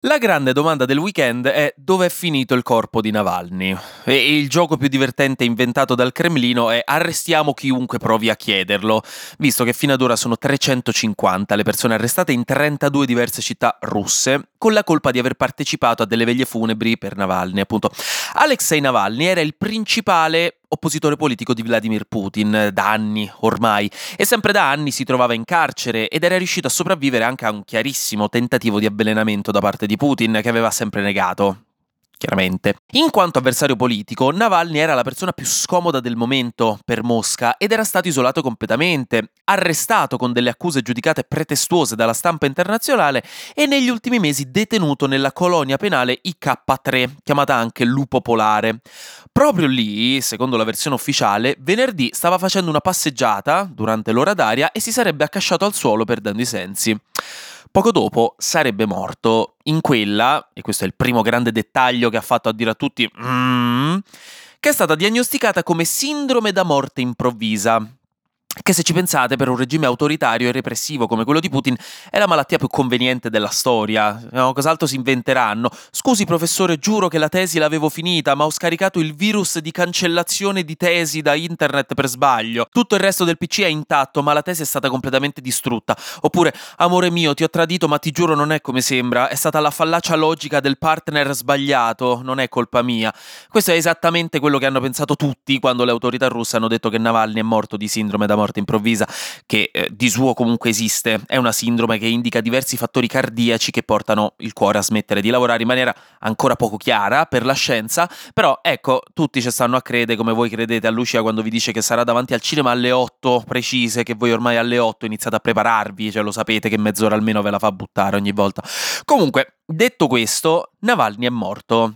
La grande domanda del weekend è dove è finito il corpo di Navalny? E il gioco più divertente inventato dal Cremlino è arrestiamo chiunque provi a chiederlo, visto che fino ad ora sono 350 le persone arrestate in 32 diverse città russe, con la colpa di aver partecipato a delle veglie funebri per Navalny, appunto. Alexei Navalny era il principale oppositore politico di Vladimir Putin da anni ormai. E sempre da anni si trovava in carcere ed era riuscito a sopravvivere anche a un chiarissimo tentativo di avvelenamento da parte di Putin che aveva sempre negato chiaramente. In quanto avversario politico, Navalny era la persona più scomoda del momento per Mosca ed era stato isolato completamente, arrestato con delle accuse giudicate pretestuose dalla stampa internazionale e negli ultimi mesi detenuto nella colonia penale IK3, chiamata anche Lupo Polare. Proprio lì, secondo la versione ufficiale, venerdì stava facendo una passeggiata durante l'ora d'aria e si sarebbe accasciato al suolo perdendo i sensi. Poco dopo sarebbe morto. In quella, e questo è il primo grande dettaglio che ha fatto a dire a tutti, mm, che è stata diagnosticata come sindrome da morte improvvisa, che se ci pensate per un regime autoritario e repressivo come quello di Putin è la malattia più conveniente della storia. No, cos'altro si inventeranno? Scusi professore, giuro che la tesi l'avevo finita, ma ho scaricato il virus di cancellazione di tesi da internet per sbaglio. Tutto il resto del PC è intatto, ma la tesi è stata completamente distrutta. Oppure, amore mio, ti ho tradito, ma ti giuro non è come sembra, è stata la fallacia logica del partner sbagliato, non è colpa mia. Questo è esattamente quello che hanno pensato tutti quando le autorità russe hanno detto che Navalny è morto di sindrome da morte morte improvvisa, che eh, di suo comunque esiste, è una sindrome che indica diversi fattori cardiaci che portano il cuore a smettere di lavorare in maniera ancora poco chiara per la scienza, però ecco, tutti ci stanno a credere come voi credete a Lucia quando vi dice che sarà davanti al cinema alle 8 precise, che voi ormai alle 8 iniziate a prepararvi, cioè lo sapete che mezz'ora almeno ve la fa buttare ogni volta. Comunque, detto questo, Navalny è morto.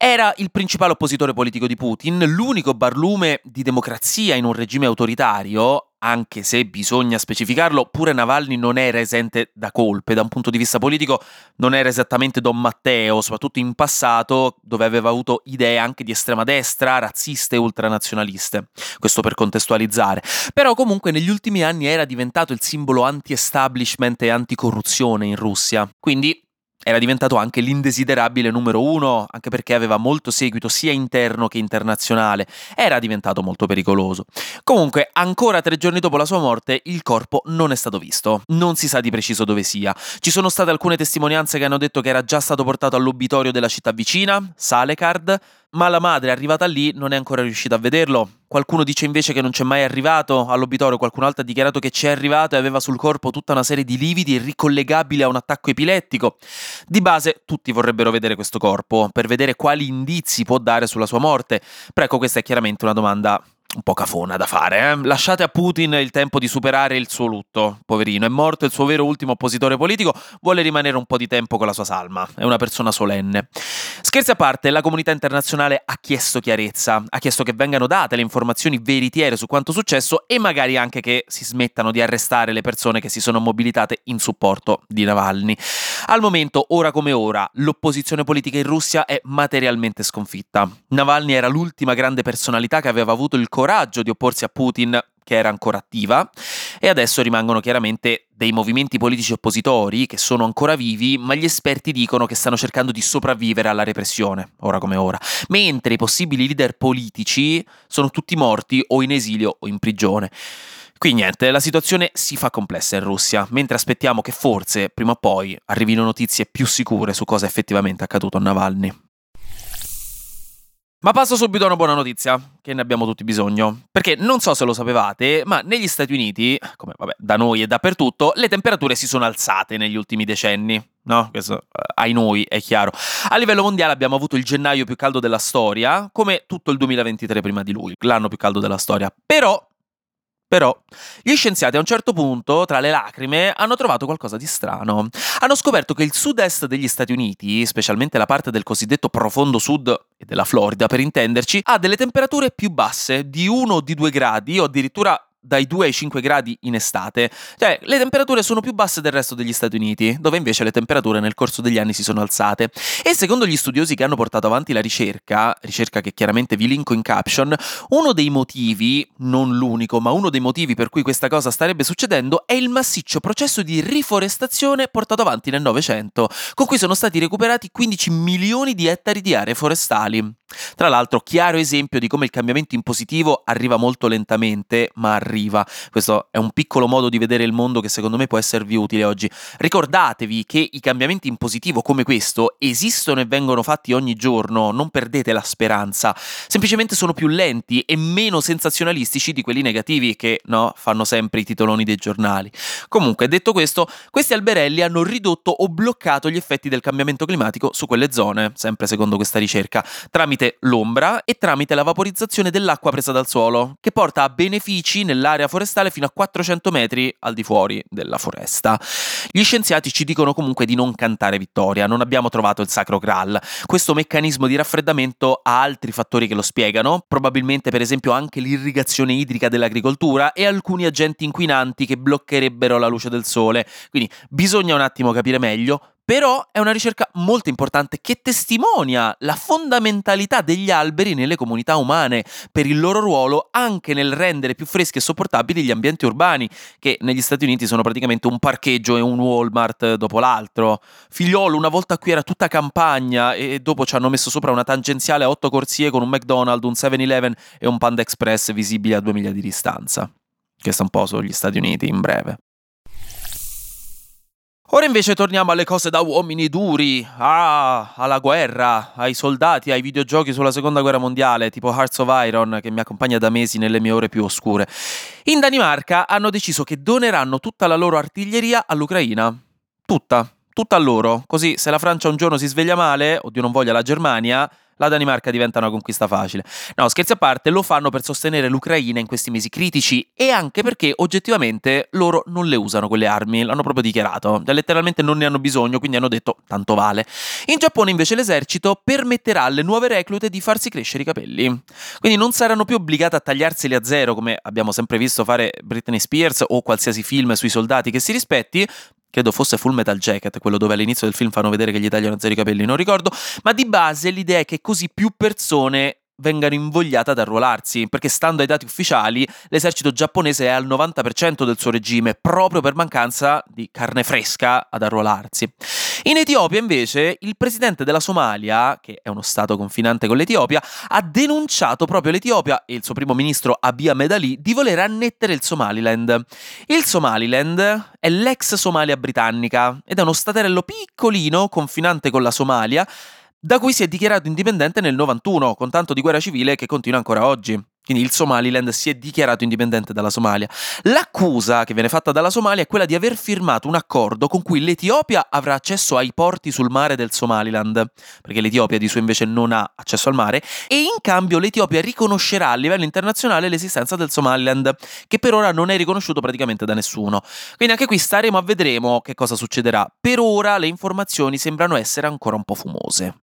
Era il principale oppositore politico di Putin, l'unico barlume di democrazia in un regime autoritario, anche se bisogna specificarlo, pure Navalny non era esente da colpe, da un punto di vista politico non era esattamente Don Matteo, soprattutto in passato dove aveva avuto idee anche di estrema destra, razziste e ultranazionaliste, questo per contestualizzare, però comunque negli ultimi anni era diventato il simbolo anti-establishment e anticorruzione in Russia, quindi era diventato anche l'indesiderabile numero uno, anche perché aveva molto seguito sia interno che internazionale. Era diventato molto pericoloso. Comunque, ancora tre giorni dopo la sua morte, il corpo non è stato visto. Non si sa di preciso dove sia. Ci sono state alcune testimonianze che hanno detto che era già stato portato all'obitorio della città vicina, Salekard, ma la madre arrivata lì non è ancora riuscita a vederlo. Qualcuno dice invece che non c'è mai arrivato all'obitorio, qualcun altro ha dichiarato che c'è arrivato e aveva sul corpo tutta una serie di lividi ricollegabili a un attacco epilettico. Di base tutti vorrebbero vedere questo corpo per vedere quali indizi può dare sulla sua morte, però ecco questa è chiaramente una domanda un po' cafona da fare. Eh? Lasciate a Putin il tempo di superare il suo lutto. Poverino, è morto il suo vero ultimo oppositore politico, vuole rimanere un po' di tempo con la sua salma. È una persona solenne. Scherzi a parte, la comunità internazionale ha chiesto chiarezza, ha chiesto che vengano date le informazioni veritiere su quanto successo e magari anche che si smettano di arrestare le persone che si sono mobilitate in supporto di Navalny. Al momento, ora come ora, l'opposizione politica in Russia è materialmente sconfitta. Navalny era l'ultima grande personalità che aveva avuto il coraggio di opporsi a Putin che era ancora attiva e adesso rimangono chiaramente dei movimenti politici oppositori che sono ancora vivi, ma gli esperti dicono che stanno cercando di sopravvivere alla repressione, ora come ora, mentre i possibili leader politici sono tutti morti o in esilio o in prigione. Qui niente, la situazione si fa complessa in Russia, mentre aspettiamo che forse prima o poi arrivino notizie più sicure su cosa effettivamente è accaduto a Navalny. Ma passo subito a una buona notizia, che ne abbiamo tutti bisogno. Perché non so se lo sapevate, ma negli Stati Uniti, come vabbè, da noi e dappertutto, le temperature si sono alzate negli ultimi decenni. No? Questo, eh, ai noi, è chiaro. A livello mondiale abbiamo avuto il gennaio più caldo della storia, come tutto il 2023 prima di lui, l'anno più caldo della storia. Però però gli scienziati a un certo punto, tra le lacrime, hanno trovato qualcosa di strano. Hanno scoperto che il sud-est degli Stati Uniti, specialmente la parte del cosiddetto profondo sud e della Florida per intenderci, ha delle temperature più basse, di 1 o di 2 gradi o addirittura dai 2 ai 5 gradi in estate. Cioè, le temperature sono più basse del resto degli Stati Uniti, dove invece le temperature nel corso degli anni si sono alzate. E secondo gli studiosi che hanno portato avanti la ricerca, ricerca che chiaramente vi linko in caption, uno dei motivi, non l'unico, ma uno dei motivi per cui questa cosa starebbe succedendo è il massiccio processo di riforestazione portato avanti nel Novecento, con cui sono stati recuperati 15 milioni di ettari di aree forestali. Tra l'altro, chiaro esempio di come il cambiamento in positivo arriva molto lentamente, ma arriva. Questo è un piccolo modo di vedere il mondo che secondo me può esservi utile oggi. Ricordatevi che i cambiamenti in positivo come questo esistono e vengono fatti ogni giorno, non perdete la speranza. Semplicemente sono più lenti e meno sensazionalistici di quelli negativi che, no, fanno sempre i titoloni dei giornali. Comunque, detto questo, questi alberelli hanno ridotto o bloccato gli effetti del cambiamento climatico su quelle zone, sempre secondo questa ricerca, tramite tramite l'ombra e tramite la vaporizzazione dell'acqua presa dal suolo, che porta a benefici nell'area forestale fino a 400 metri al di fuori della foresta. Gli scienziati ci dicono comunque di non cantare vittoria, non abbiamo trovato il sacro Graal. Questo meccanismo di raffreddamento ha altri fattori che lo spiegano, probabilmente per esempio anche l'irrigazione idrica dell'agricoltura e alcuni agenti inquinanti che bloccherebbero la luce del sole. Quindi bisogna un attimo capire meglio, però è una ricerca molto importante che testimonia la fondamentalità degli alberi nelle comunità umane, per il loro ruolo anche nel rendere più freschi e sopportabili gli ambienti urbani, che negli Stati Uniti sono praticamente un parcheggio e un Walmart dopo l'altro. Figliolo, una volta qui era tutta campagna e dopo ci hanno messo sopra una tangenziale a otto corsie con un McDonald's, un 7-Eleven e un Panda Express visibili a due miglia di distanza. Questo è un po' sugli Stati Uniti in breve. Ora invece torniamo alle cose da uomini duri, ah, alla guerra, ai soldati, ai videogiochi sulla seconda guerra mondiale, tipo Hearts of Iron, che mi accompagna da mesi nelle mie ore più oscure. In Danimarca hanno deciso che doneranno tutta la loro artiglieria all'Ucraina. Tutta, tutta a loro. Così se la Francia un giorno si sveglia male, o Dio non voglia la Germania, la Danimarca diventa una conquista facile. No, scherzi a parte, lo fanno per sostenere l'Ucraina in questi mesi critici e anche perché oggettivamente loro non le usano quelle armi, l'hanno proprio dichiarato, cioè, letteralmente non ne hanno bisogno, quindi hanno detto tanto vale. In Giappone invece l'esercito permetterà alle nuove reclute di farsi crescere i capelli, quindi non saranno più obbligate a tagliarseli a zero come abbiamo sempre visto fare Britney Spears o qualsiasi film sui soldati che si rispetti, credo fosse Full Metal Jacket, quello dove all'inizio del film fanno vedere che gli tagliano zero i capelli, non ricordo, ma di base l'idea è che così più persone vengano invogliate ad arruolarsi, perché stando ai dati ufficiali l'esercito giapponese è al 90% del suo regime, proprio per mancanza di carne fresca ad arruolarsi. In Etiopia, invece, il presidente della Somalia, che è uno stato confinante con l'Etiopia, ha denunciato proprio l'Etiopia e il suo primo ministro Abiy Ahmed Ali di voler annettere il Somaliland. Il Somaliland è l'ex Somalia britannica ed è uno staterello piccolino confinante con la Somalia da cui si è dichiarato indipendente nel 91, con tanto di guerra civile che continua ancora oggi. Quindi il Somaliland si è dichiarato indipendente dalla Somalia. L'accusa che viene fatta dalla Somalia è quella di aver firmato un accordo con cui l'Etiopia avrà accesso ai porti sul mare del Somaliland, perché l'Etiopia di suo invece non ha accesso al mare, e in cambio l'Etiopia riconoscerà a livello internazionale l'esistenza del Somaliland, che per ora non è riconosciuto praticamente da nessuno. Quindi anche qui staremo a vedremo che cosa succederà. Per ora le informazioni sembrano essere ancora un po' fumose.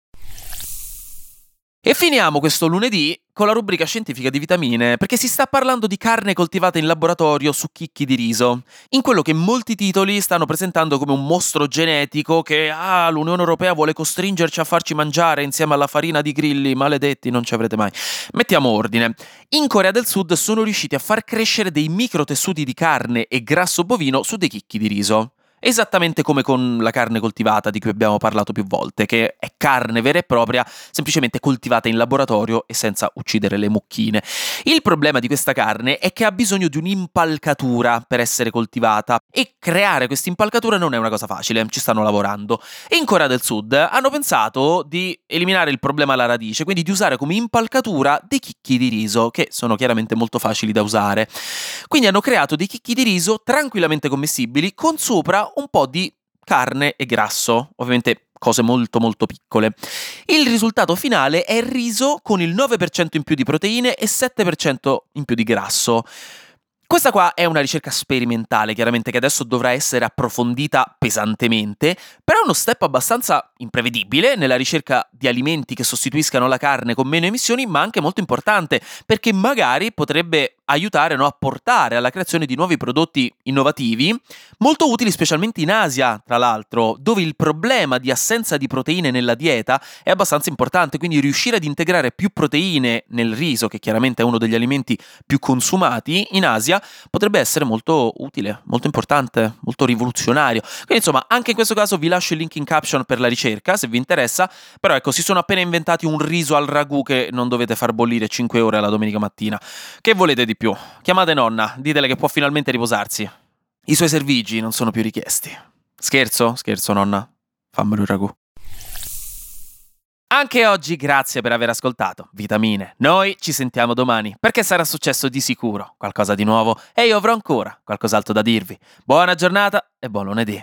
E finiamo questo lunedì con la rubrica scientifica di vitamine, perché si sta parlando di carne coltivata in laboratorio su chicchi di riso, in quello che molti titoli stanno presentando come un mostro genetico che ah, l'Unione Europea vuole costringerci a farci mangiare insieme alla farina di grilli, maledetti, non ci avrete mai. Mettiamo ordine. In Corea del Sud sono riusciti a far crescere dei microtessuti di carne e grasso bovino su dei chicchi di riso. Esattamente come con la carne coltivata di cui abbiamo parlato più volte, che è carne vera e propria, semplicemente coltivata in laboratorio e senza uccidere le mucchine. Il problema di questa carne è che ha bisogno di un'impalcatura per essere coltivata e creare questa impalcatura non è una cosa facile, ci stanno lavorando. In Corea del Sud hanno pensato di eliminare il problema alla radice, quindi di usare come impalcatura dei chicchi di riso, che sono chiaramente molto facili da usare. Quindi hanno creato dei chicchi di riso tranquillamente commestibili con sopra un po' di carne e grasso, ovviamente cose molto molto piccole. Il risultato finale è riso con il 9% in più di proteine e 7% in più di grasso. Questa qua è una ricerca sperimentale, chiaramente che adesso dovrà essere approfondita pesantemente, però è uno step abbastanza imprevedibile nella ricerca di alimenti che sostituiscano la carne con meno emissioni, ma anche molto importante, perché magari potrebbe aiutare no, a portare alla creazione di nuovi prodotti innovativi, molto utili specialmente in Asia, tra l'altro, dove il problema di assenza di proteine nella dieta è abbastanza importante, quindi riuscire ad integrare più proteine nel riso, che chiaramente è uno degli alimenti più consumati in Asia, potrebbe essere molto utile, molto importante, molto rivoluzionario. Quindi insomma, anche in questo caso vi lascio il link in caption per la ricerca, se vi interessa, però ecco, si sono appena inventati un riso al ragù che non dovete far bollire 5 ore alla domenica mattina. Che volete di più? Chiamate nonna, ditele che può finalmente riposarsi. I suoi servigi non sono più richiesti. Scherzo? Scherzo, nonna. Fammelo il ragù. Anche oggi grazie per aver ascoltato Vitamine. Noi ci sentiamo domani perché sarà successo di sicuro qualcosa di nuovo e io avrò ancora qualcos'altro da dirvi. Buona giornata e buon lunedì.